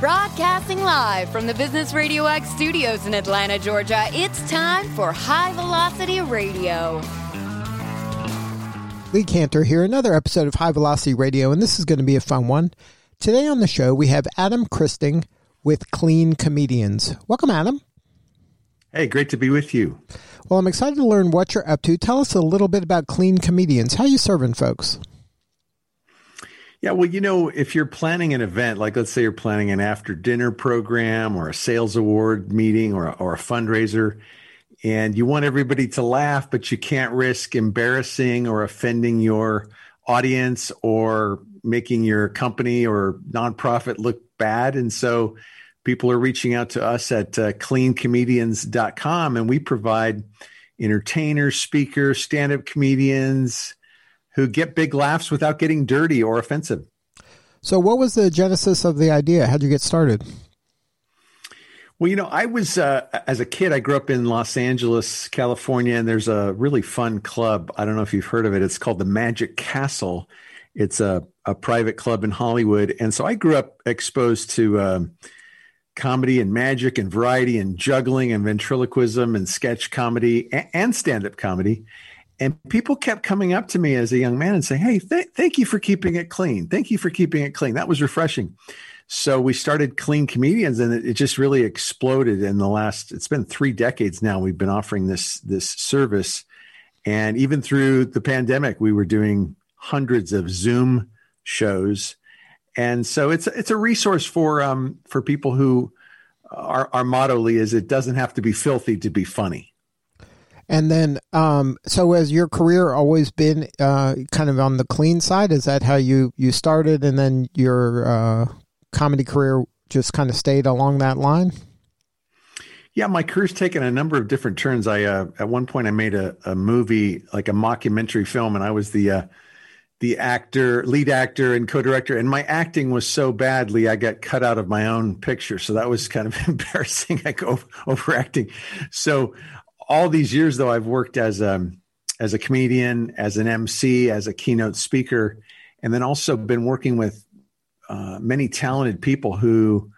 Broadcasting live from the Business Radio X studios in Atlanta, Georgia, it's time for High Velocity Radio. Lee Kantor here, another episode of High Velocity Radio, and this is going to be a fun one. Today on the show, we have Adam Christing with Clean Comedians. Welcome, Adam. Hey, great to be with you. Well, I'm excited to learn what you're up to. Tell us a little bit about Clean Comedians. How you serving folks? Yeah, well, you know, if you're planning an event, like let's say you're planning an after dinner program or a sales award meeting or, or a fundraiser, and you want everybody to laugh, but you can't risk embarrassing or offending your audience or making your company or nonprofit look bad. And so people are reaching out to us at uh, cleancomedians.com, and we provide entertainers, speakers, stand up comedians who get big laughs without getting dirty or offensive. So, what was the genesis of the idea? How'd you get started? Well, you know, I was uh, as a kid. I grew up in Los Angeles, California, and there's a really fun club. I don't know if you've heard of it. It's called the Magic Castle. It's a, a private club in Hollywood, and so I grew up exposed to um, comedy and magic and variety and juggling and ventriloquism and sketch comedy and, and stand-up comedy. And people kept coming up to me as a young man and saying, "Hey, th- thank you for keeping it clean. Thank you for keeping it clean. That was refreshing." So we started Clean Comedians, and it, it, just really exploded in the last. It's been three decades now. We've been offering this this service, and even through the pandemic, we were doing hundreds of Zoom shows, and so it's it's a resource for um for people who our our motto Lee is it doesn't have to be filthy to be funny. And then, um, so has your career always been uh, kind of on the clean side? Is that how you you started, and then your uh, comedy career just kind of stayed along that line? Yeah, my career's taken a number of different turns. I uh, at one point I made a, a movie like a mockumentary film, and I was the uh, the actor, lead actor, and co-director. And my acting was so badly, I got cut out of my own picture. So that was kind of embarrassing. I go overacting. So all these years, though, I've worked as a as a comedian, as an MC, as a keynote speaker, and then also been working with uh, many talented people who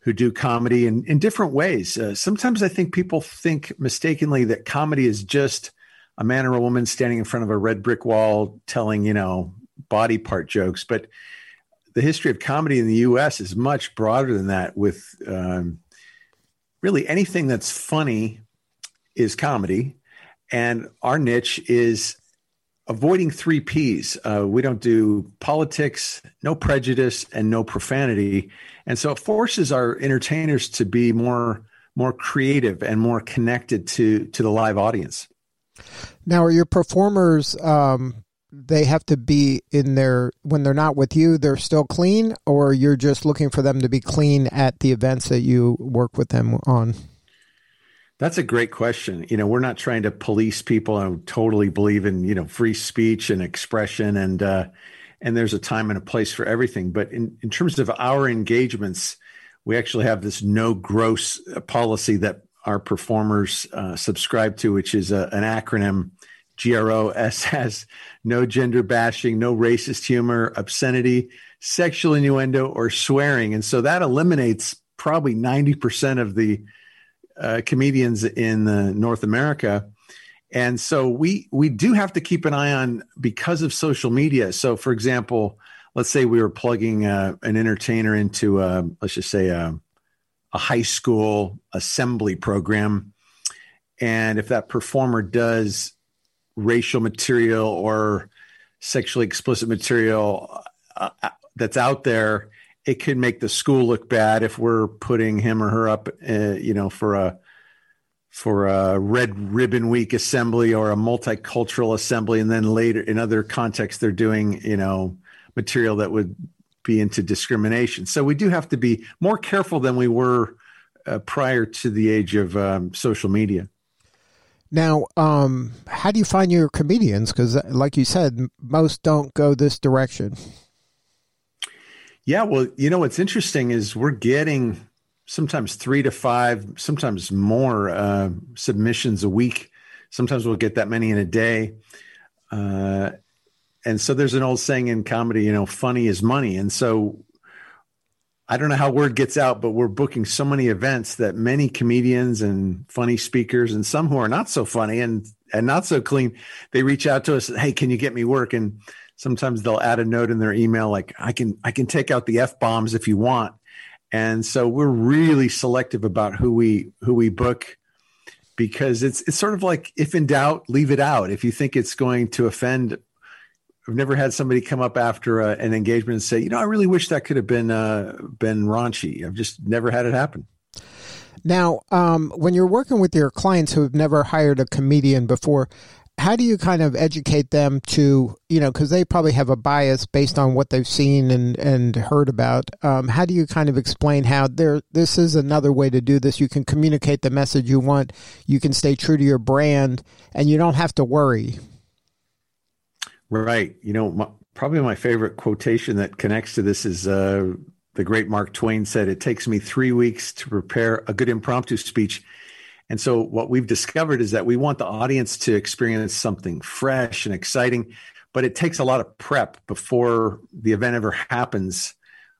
who do comedy in, in different ways. Uh, sometimes I think people think mistakenly that comedy is just a man or a woman standing in front of a red brick wall telling, you know, body part jokes. But the history of comedy in the U.S. is much broader than that. With um, really anything that's funny is comedy, and our niche is avoiding three P's. Uh, we don't do politics, no prejudice, and no profanity. And so it forces our entertainers to be more more creative and more connected to to the live audience. Now, are your performers? Um, they have to be in their when they're not with you. They're still clean, or you're just looking for them to be clean at the events that you work with them on. That's a great question. You know, we're not trying to police people. I totally believe in you know free speech and expression, and uh, and there's a time and a place for everything. But in in terms of our engagements, we actually have this no gross policy that our performers uh, subscribe to, which is a, an acronym. GROSS, no gender bashing, no racist humor, obscenity, sexual innuendo, or swearing. And so that eliminates probably 90% of the uh, comedians in uh, North America. And so we we do have to keep an eye on because of social media. So, for example, let's say we were plugging uh, an entertainer into, a, let's just say, a, a high school assembly program, and if that performer does racial material or sexually explicit material uh, uh that's out there, it could make the school look bad if we're putting him or her up, uh, you know, for a for a red ribbon week assembly or a multicultural assembly, and then later in other contexts they're doing, you know, material that would be into discrimination. So we do have to be more careful than we were uh, prior to the age of um, social media. Now, um, how do you find your comedians? Because, like you said, most don't go this direction. Yeah, well, you know what's interesting is we're getting sometimes three to five, sometimes more uh, submissions a week. Sometimes we'll get that many in a day. Uh, and so there's an old saying in comedy, you know, funny is money. And so I don't know how word gets out, but we're booking so many events that many comedians and funny speakers and some who are not so funny and and not so clean, they reach out to us, hey, can you get me work? And sometimes they'll add a note in their email like I can I can take out the F bombs if you want. And so we're really selective about who we who we book because it's it's sort of like if in doubt, leave it out. If you think it's going to offend I've never had somebody come up after a, an engagement and say, you know, I really wish that could have been uh, been raunchy. I've just never had it happen. Now, um, when you're working with your clients who have never hired a comedian before, how do you kind of educate them to, you know, because they probably have a bias based on what they've seen and, and heard about. Um, how do you kind of explain how there this is another way to do this? You can communicate the message you want. You can stay true to your brand, and you don't have to worry. Right. You know, my, probably my favorite quotation that connects to this is uh, the great Mark Twain said, It takes me three weeks to prepare a good impromptu speech. And so, what we've discovered is that we want the audience to experience something fresh and exciting, but it takes a lot of prep before the event ever happens.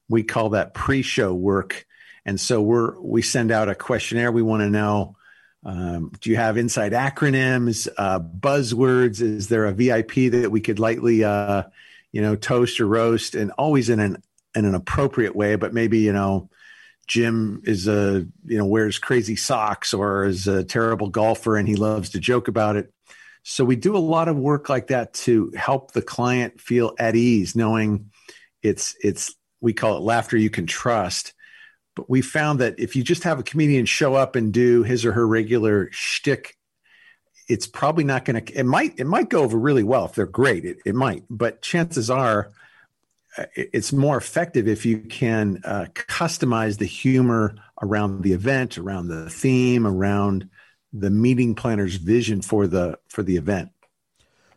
We call that pre show work. And so, we're, we send out a questionnaire. We want to know um, do you have inside acronyms, uh, buzzwords? Is there a VIP that we could lightly, uh, you know, toast or roast, and always in an in an appropriate way? But maybe you know, Jim is a you know wears crazy socks or is a terrible golfer and he loves to joke about it. So we do a lot of work like that to help the client feel at ease, knowing it's it's we call it laughter you can trust but we found that if you just have a comedian show up and do his or her regular shtick, it's probably not going to. It might. It might go over really well if they're great. It, it might, but chances are, uh, it's more effective if you can uh, customize the humor around the event, around the theme, around the meeting planner's vision for the for the event.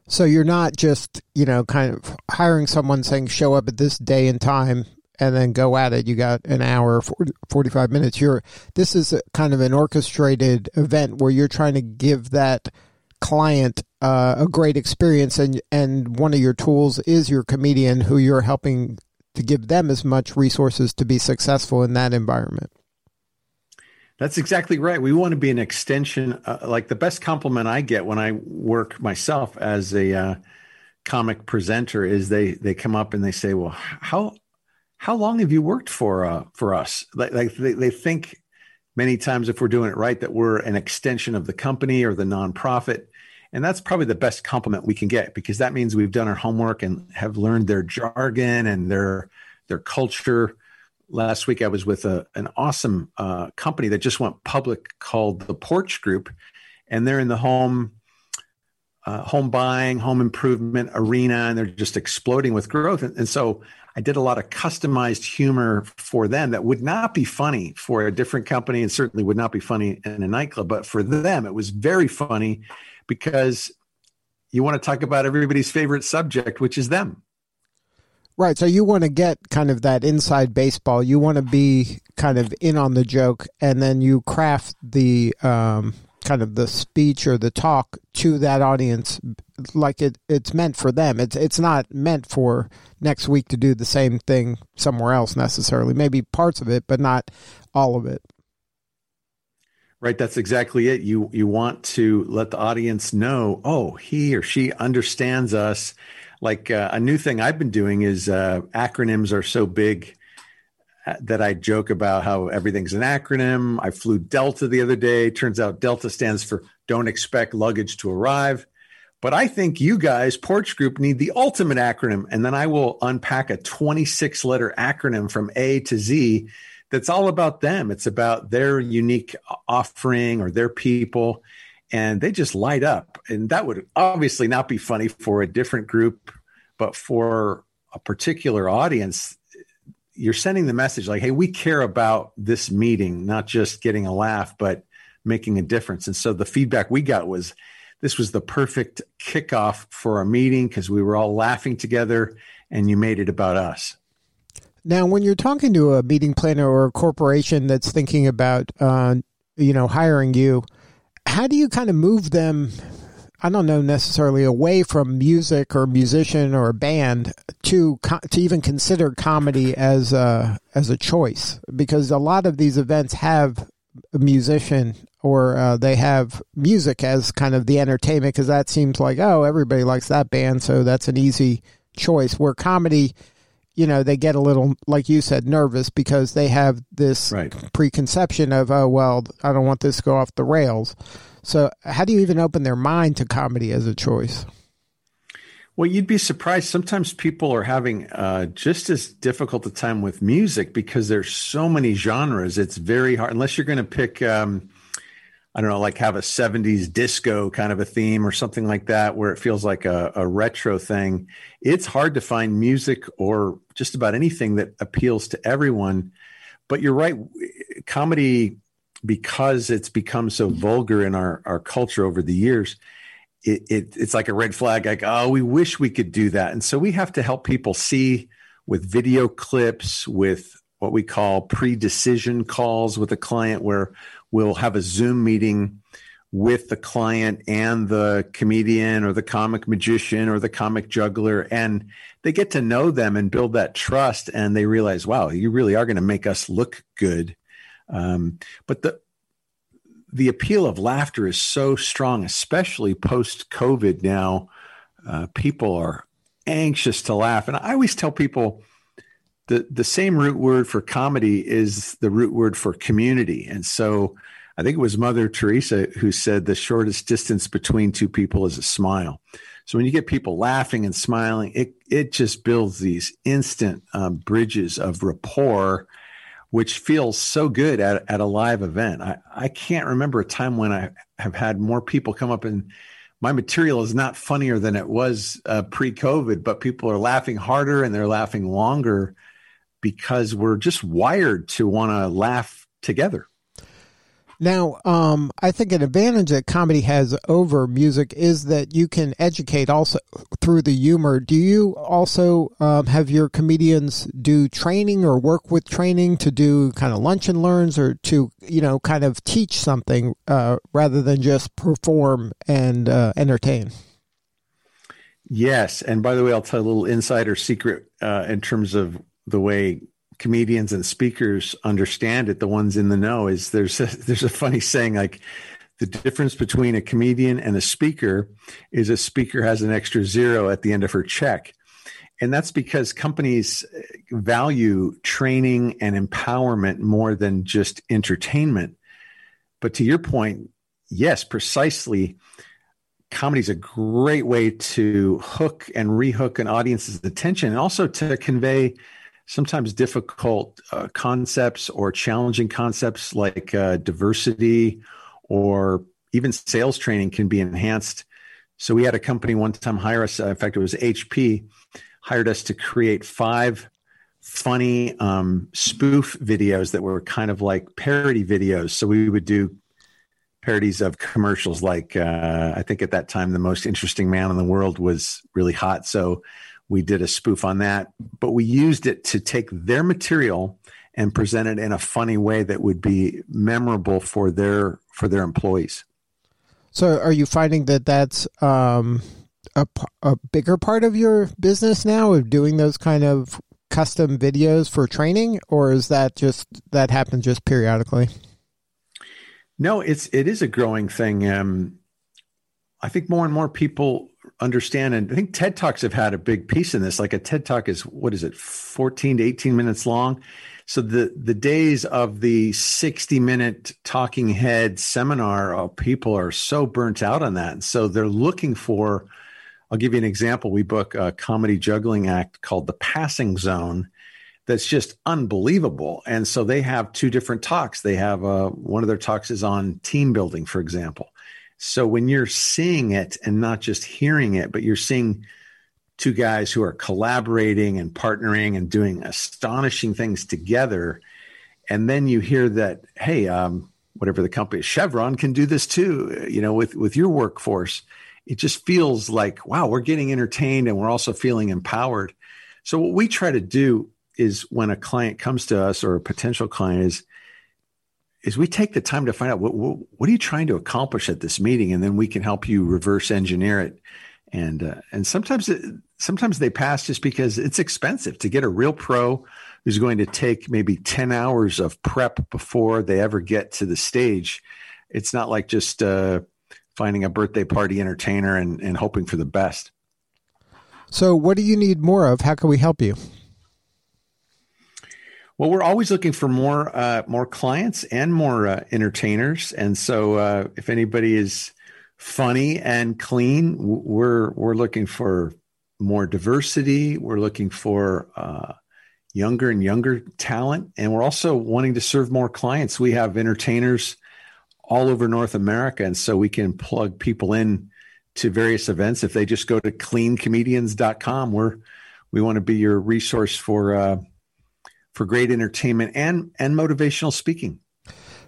So you're not just, you know, kind of hiring someone saying show up at this day and time and then go at it. You got an hour, 40, 45 minutes. You're this is kind of an orchestrated event where you're trying to give that client uh, a great experience, and and one of your tools is your comedian, who you're helping to give them as much resources to be successful in that environment. That's exactly right. We want to be an extension. Uh, like the best compliment I get when I work myself as a uh, comic presenter is they they come up and they say, "Well, how how long have you worked for uh, for us? Like, like they, they think many times if we're doing it right that we're an extension of the company or the nonprofit. And that's probably the best compliment we can get because that means we've done our homework and have learned their jargon and their their culture. Last week I was with a, an awesome uh, company that just went public called the Porch Group, and they're in the home uh, home buying, home improvement arena, and they're just exploding with growth. And, and, so I did a lot of customized humor for them that would not be funny for a different company and certainly would not be funny in a nightclub. But for them, it was very funny because you want to talk about everybody's favorite subject, which is them. Right. So you want to get kind of that inside baseball. You want to be kind of in on the joke, and then you craft the um, kind of the speech or the talk to that audience like it it's meant for them. It's it's not meant for next week to do the same thing somewhere else necessarily. Maybe parts of it but not all of it. Right that's exactly it. You you want to let the audience know oh he or she understands us. Like uh, a new thing i've been doing is uh, acronyms are so big Uh, that I joke about how everything's an acronym. I flew Delta the other day. Turns out Delta stands for don't expect luggage to arrive. But I think you guys, Porch Group, need the ultimate acronym. And then I will unpack a 26 letter acronym from A to Z that's all about them. It's about their unique offering or their people. And they just light up. And that would obviously not be funny for a different group, but for a particular audience, you're sending the message like, hey, we care about this meeting, not just getting a laugh, but making a difference. And so the feedback we got was this was the perfect kickoff for our meeting because we were all laughing together and you made it about us. Now, when you're talking to a meeting planner or a corporation that's thinking about, uh, you know, hiring you, how do you kind of move them I don't know necessarily away from music or musician or band to to even consider comedy as a as a choice because a lot of these events have a musician or uh, they have music as kind of the entertainment because that seems like oh everybody likes that band so that's an easy choice where comedy you know they get a little like you said nervous because they have this right. preconception of oh well i don't want this to go off the rails so how do you even open their mind to comedy as a choice well you'd be surprised sometimes people are having uh, just as difficult a time with music because there's so many genres it's very hard unless you're going to pick um, I don't know, like have a 70s disco kind of a theme or something like that, where it feels like a, a, retro thing. It's hard to find music or just about anything that appeals to everyone. But you're right, comedy, because it's become so vulgar in our, our culture over the years, it, it, it's like a red flag, like, oh, we wish we could do that. And so we have to help people see with video clips, with what we call pre decision calls with a client, where we'll have a Zoom meeting with the client and the comedian or the comic magician or the comic juggler and they get to know them and build that trust and they realize wow you really are going to make us look good um, but the the appeal of laughter is so strong especially post covid now uh, people are anxious to laugh and i always tell people the the same root word for comedy is the root word for community. And so I think it was Mother Teresa who said the shortest distance between two people is a smile. So when you get people laughing and smiling, it it just builds these instant um, bridges of rapport, which feels so good at, at a live event. I, I can't remember a time when I have had more people come up and my material is not funnier than it was uh, pre-COVID, but people are laughing harder and they're laughing longer because we're just wired to want to laugh together. Now, um, I think an advantage that comedy has over music is that you can educate also through the humor. Do you also um, have your comedians do training or work with training to do kind of lunch and learns or to, you know, kind of teach something uh, rather than just perform and uh, entertain? Yes. And by the way, I'll tell a little insider secret uh, in terms of the way comedians and speakers understand it, the ones in the know, is there's a, there's a funny saying like the difference between a comedian and a speaker is a speaker has an extra zero at the end of her check. And that's because companies uh, value training and empowerment more than just entertainment. But to your point, yes, precisely. Comedy is a great way to hook and rehook an audience's attention and also to convey sometimes difficult uh, concepts or challenging concepts like uh, diversity or even sales training can be enhanced. So we had a company one time hire us. Uh, in fact, it was HP hired us to create five funny um, spoof videos that were kind of like parody videos. So we would do parodies of commercials like uh, I think at that time the most interesting man in the world was really hot. So we did a spoof on that, but we used it to take their material and present it in a funny way that would be memorable for their for their employees. So, are you finding that that's um, a, a bigger part of your business now of doing those kind of custom videos for training, or is that just that happens just periodically? No, it's it is a growing thing. Um, I think more and more people understand and i think ted talks have had a big piece in this. Like a ted talk is what is it 14 to 18 minutes long? So the the days of the 60 minute talking head seminar oh, people are so burnt out on that. And so they're looking for i'll give you an example. We book a comedy juggling act called the passing zone that's just unbelievable. And so they have two different talks. They have uh, one of their talks is on team building for example so when you're seeing it and not just hearing it, but you're seeing two guys who are collaborating and partnering and doing astonishing things together, and then you hear that, hey, um, whatever the company, Chevron can do this too. You know, with with your workforce, it just feels like wow, we're getting entertained and we're also feeling empowered. So what we try to do is when a client comes to us or a potential client is is we take the time to find out what, what, what are you trying to accomplish at this meeting, and then we can help you reverse engineer it. And uh, and sometimes it, sometimes they pass just because it's expensive to get a real pro who's going to take maybe ten hours of prep before they ever get to the stage. It's not like just uh, finding a birthday party entertainer and, and hoping for the best. So, what do you need more of? How can we help you? Well, we're always looking for more uh, more clients and more uh, entertainers, and so uh, if anybody is funny and clean, we're we're looking for more diversity. We're looking for uh, younger and younger talent, and we're also wanting to serve more clients. We have entertainers all over North America, and so we can plug people in to various events. If they just go to cleancomedians.com, we're we want to be your resource for uh, for great entertainment and and motivational speaking.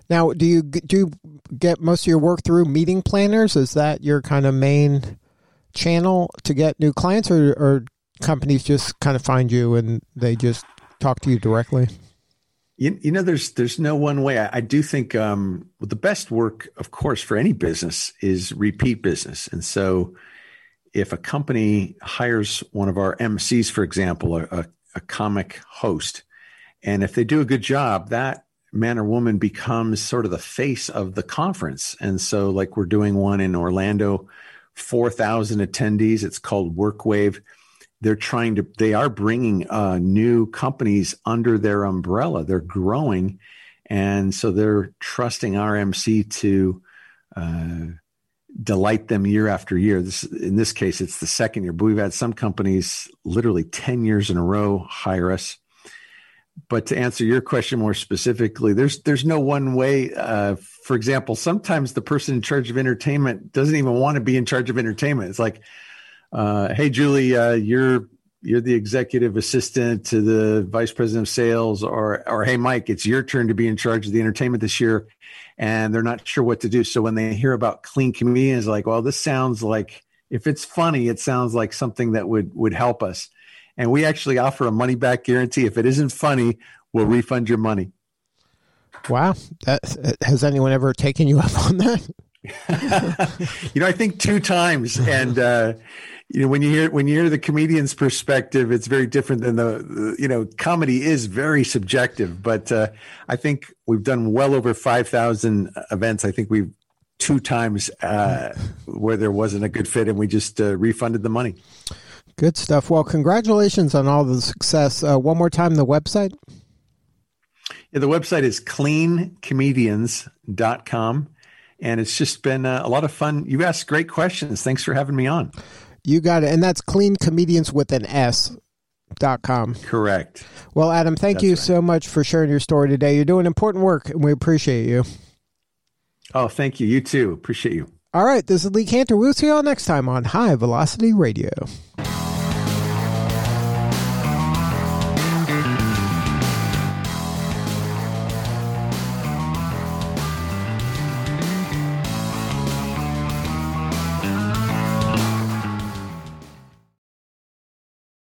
Now, do you do you get most of your work through meeting planners? Is that your kind of main channel to get new clients, or, or companies just kind of find you and they just talk to you directly? You, you know, there's there's no one way. I, I do think um, the best work, of course, for any business is repeat business, and so if a company hires one of our MCs, for example, a, a, a comic host, and if they do a good job, that man or woman becomes sort of the face of the conference. And so, like, we're doing one in Orlando, 4,000 attendees. It's called WorkWave. They're trying to, they are bringing uh, new companies under their umbrella. They're growing. And so they're trusting RMC to uh, delight them year after year. This, in this case, it's the second year, but we've had some companies literally 10 years in a row hire us but to answer your question more specifically, there's there's no one way. Uh, for example, sometimes the person in charge of entertainment doesn't even want to be in charge of entertainment. It's like, uh, hey, Julie, uh, you're you're the executive assistant to the vice president of sales, or or hey, Mike, it's your turn to be in charge of the entertainment this year, and they're not sure what to do. So when they hear about clean comedians, like, well, this sounds like if it's funny, it sounds like something that would would help us and we actually offer a money back guarantee. If it isn't funny, we'll refund your money. Wow. That, has anyone ever taken you up on that? you know, I think two times. And, uh, you know, when you hear when you hear the comedian's perspective, it's very different than the, the you know comedy is very subjective. But uh, I think we've done well over five thousand events. I think we've two times uh, where there wasn't a good fit, and we just uh, refunded the money. Good stuff. Well, congratulations on all the success. Uh, one more time, the website. Yeah, the website is cleancomedians.com. And it's just been uh, a lot of fun. You asked great questions. Thanks for having me on. You got it. And that's clean comedians with an S. Dot com. Correct. Well, Adam, thank that's you right. so much for sharing your story today. You're doing important work, and we appreciate you. Oh, thank you. You too. Appreciate you. All right. This is Lee Kantor. We'll see you all next time on High Velocity Radio.